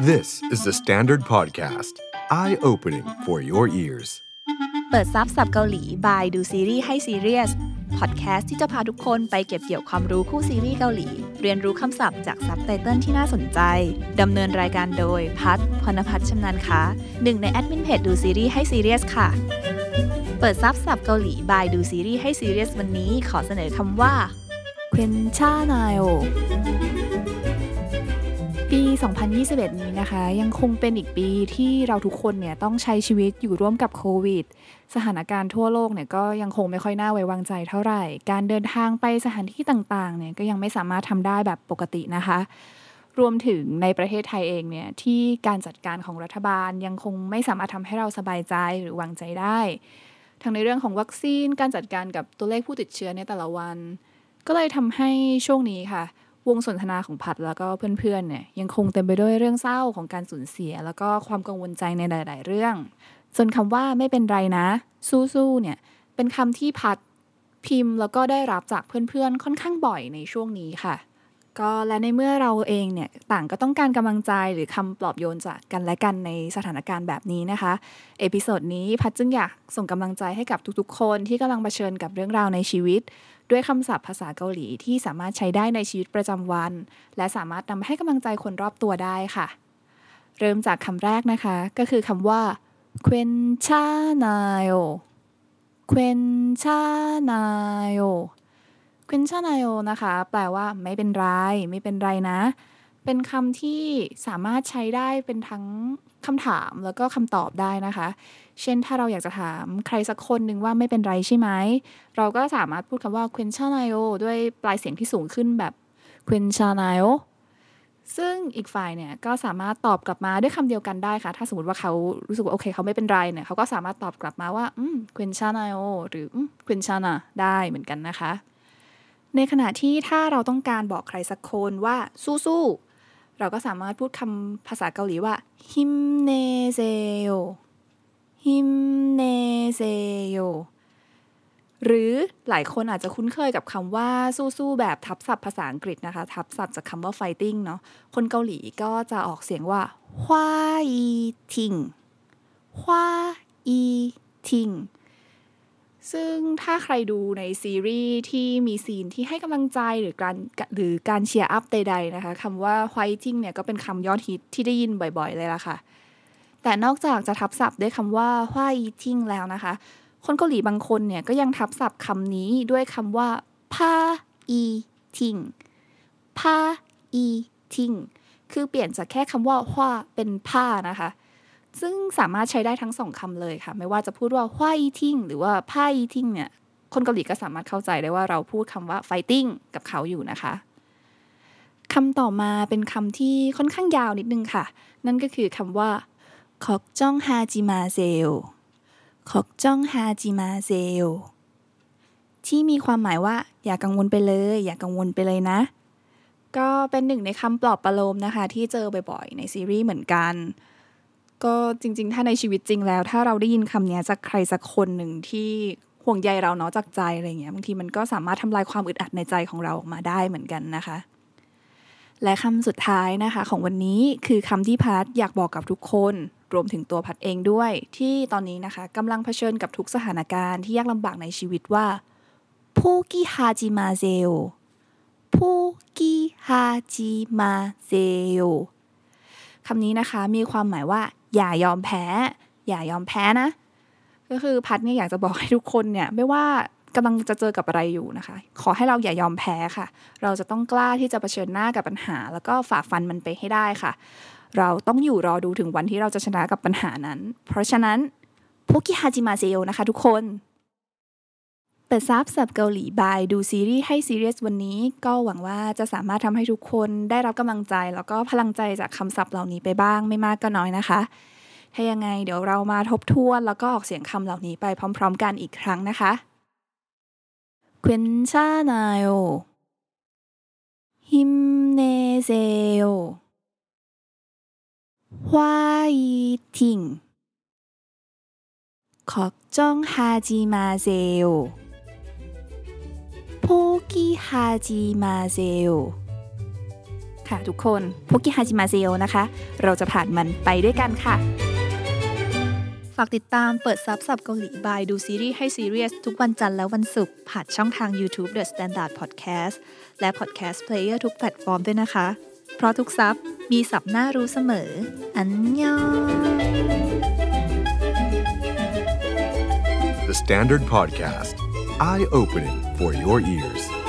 This is the Standard Podcast. Eye-opening for your ears. เปิดซับศัพท์เกาหลี by ดูซีรีส์ให้ซีเรียส พอดแคสต์ที่จะพาทุกคนไปเก็บเกี่ยวความรู้คู่ซีรีส์เกาหลี เรียนรู้คำศัพท์จากซับไตเติลที่น่าสนใจ ดำเนินรายการโดย พัฒพรณพัฒน์ชำนาญค้าหนึ่งในแอดมินเพจดูซีรีส์ให้ซีเรียสค่ะ เปิดซับศัพท์เกาหลี by ดูซีรีส์ให้ซีเรียสวันนี้ขอเสนอคำว่า괜ชานายโอ ปี 2021 นี้นะคะ ยังคงเป็นอีกปีที่เราทุกคนเนี่ยต้องใช้ชีวิตอยู่ร่วมกับโควิด สถานการณ์ทั่วโลกเนี่ยก็ยังคงไม่ค่อยน่าไว้วางใจเท่าไหร่ การเดินทางไปสถานที่ต่างๆเนี่ยก็ยังไม่สามารถทำได้แบบปกตินะคะ รวมถึงในประเทศไทยเองเนี่ยที่การจัดการของรัฐบาลยังคงไม่สามารถทำให้เราสบายใจหรือวางใจได้ ทั้งในเรื่องของวัคซีนการจัดการกับตัวเลขผู้ติดเชื้อในแต่ละวัน ก็เลยทำให้ช่วงนี้ค่ะ วงสนทนาของพัดแล้วก็เพื่อนๆเนี่ยยังคงเต็มไปด้วยเรื่องเศร้าของการสูญเสีย แล้วก็ความกังวลใจในหลาย ๆ เรื่องจนคำว่าไม่เป็นไรนะ สู้ๆเนี่ยเป็นคำที่พัดพิมพ์แล้วก็ได้รับจากเพื่อนๆ ค่อนข้างบ่อยในช่วงนี้ค่ะ ก็และในเมื่อเราเองเนี่ยต่างก็ต้องการกำลังใจหรือคำปลอบโยนจากกันและกันในสถานการณ์แบบนี้นะคะ episode นี้พัดจึงอยากส่งกำลังใจให้กับทุกๆ คนที่กำลังเผชิญกับเรื่องราวในชีวิต ด้วยคำศัพท์ภาษาเกาหลีที่สามารถใช้ได้ในชีวิตประจำวัน และสามารถนำให้กำลังใจคนรอบตัวได้ค่ะ เริ่มจากคำแรกนะคะ ก็คือคำว่า 괜찮아요 괜찮아요 괜찮아요 นะคะ แปลว่าไม่เป็นไร ไม่เป็นไรนะ เป็นคำที่สามารถใช้ได้เป็นทั้งคำถามแล้วก็คำตอบได้นะคะ เช่นถ้าเราอยากจะถามใครสักคนหนึ่งว่าไม่เป็นไรใช่ไหม เราก็สามารถพูดคำว่า q u e n c h a n a o ด้วยปลายเสียงที่สูงขึ้นแบบ q u e n c h a n a o ซึ่งอีกฝ่ายเนี่ยก็สามารถตอบกลับมาด้วยคำเดียวกันได้ค่ะ ถ้าสมมติว่าเขารู้สึกว่าโอเคเขาไม่เป็นไรเนี่ยเขาก็สามารถตอบกลับมาว่าอืม q u e n c h a n a o หรืออืม q u e n c h a n a ได้เหมือนกันนะคะ ในขณะที่ถ้าเราต้องการบอกใครสักคนว่าสู้ๆเราก็สามารถพูดคำภาษาเกาหลีว่า him ne seyo him ne seyo หรือหลายคนอาจจะคุ้นเคยกับคำว่าสู้ๆแบบทับศัพท์ภาษาอังกฤษนะคะ ทับศัพท์จากคำว่า fighting เนาะคนเกาหลีก็จะออกเสียงว่าฮวาอีทิง화이팅 ซึ่งถ้าใครดูในซีรีส์ที่มี scene ที่ให้กำลังใจหรือการหรือการ cheer up ใดๆนะคะคำว่า fighting เนี่ยก็เป็นคำยอดฮิตที่ได้ยินบ่อยๆเลยล่ะค่ะ แต่นอกจากจะทับศัพท์ด้วยคำว่า 화이팅 แล้วนะคะ คนเกาหลีบางคนเนี่ยก็ยังทับศัพท์คำนี้ด้วยคำว่า 파이팅 파이팅คือเปลี่ยนจากแค่คำว่าฮวาเป็นผ้านะคะ ซึ่งสามารถใช้ได้ทั้งสองคำเลยค่ะ ไม่ว่าจะพูดว่าควายทิ้งหรือว่าผ้าทิ้งเนี่ย คนเกาหลีก็สามารถเข้าใจได้ว่าเราพูดคำว่าไฟติ้งกับเขาอยู่นะคะคำต่อมาเป็นคำที่ค่อนข้างยาวนิดนึงค่ะ นั่นก็คือคำว่าขอกจ้องฮาจิมาเซลขอกจ้องฮาจิมาเซลที่มีความหมายว่า อย่ากังวลไปเลย อย่ากังวลไปเลยนะ ก็เป็นหนึ่งในคำปลอบประโลมนะคะ ที่เจอบ่อยๆในซีรีส์เหมือนกัน ก็จริง ๆ ถ้าในชีวิตจริงแล้ว ถ้าเราได้ยินคำนี้จากใครสักคนหนึ่งที่ห่วงใยเราเนาะจากใจอะไรเงี้ยบางทีมันก็สามารถทำลายความอึดอัดในใจของเราออกมาได้เหมือนกันนะคะ และคำสุดท้ายนะคะของวันนี้คือคำที่พัดอยากบอกกับทุกคน รวมถึงตัวพัดเองด้วย ที่ตอนนี้นะคะกำลังเผชิญกับทุกสถานการณ์ที่ยากลำบากในชีวิตว่าพูกิฮาจิมาเซโอพูกิฮาจิมาเซโอคำนี้นะคะมีความหมายว่า อย่ายอมแพ้ อย่ายอมแพ้นะ ก็คือพัดเนี่ยอยากจะบอกให้ทุกคนเนี่ย ไม่ว่ากำลังจะเจอกับอะไรอยู่นะคะ ขอให้เราอย่ายอมแพ้ค่ะ เราจะต้องกล้าที่จะเผชิญหน้ากับปัญหา แล้วก็ฝ่าฟันมันไปให้ได้ค่ะ เราต้องอยู่รอดูถึงวันที่เราจะชนะกับปัญหานั้น เพราะฉะนั้นพวกิฮาจิมาเซโยนะคะทุกคนเปิดซับสับเกาหลีบายดูซีรีส์ให้ซีเรียสวันนี้ ก็หวังว่าจะสามารถทำให้ทุกคนได้รับกำลังใจ แล้วก็พลังใจจากคำศัพท์เหล่านี้ไปบ้างไม่มากก็น้อยนะคะ ถ้ายังไงเดี๋ยวเรามาทบทวนแล้วก็ออกเสียงคำเหล่านี้ไปพร้อม ๆ กันอีกครั้งนะคะ 괜찮아요. 힘내세요. 화이팅. 걱정하지 마세요. 포기하지 마세요. ค ค่ะทุกคนพุกิฮาจิมาเซโอนะคะ เราจะผ่านมันไปด้วยกันค่ะ ฝ ากติดตามเปิดซับศัพท์เกาหลี by ดูซีรีส์ให้ซีเรียสทุกวันจันทร์และวันศุกร์ผ่านช่องทาง YouTube The Standard Podcast และ Podcast Player ทุกแพลตฟอร์มด้วยนะคะ เพราะทุกซับมีสับหน้ารู้เสมอ อันยอง The Standard Podcast, eye opening for your ears.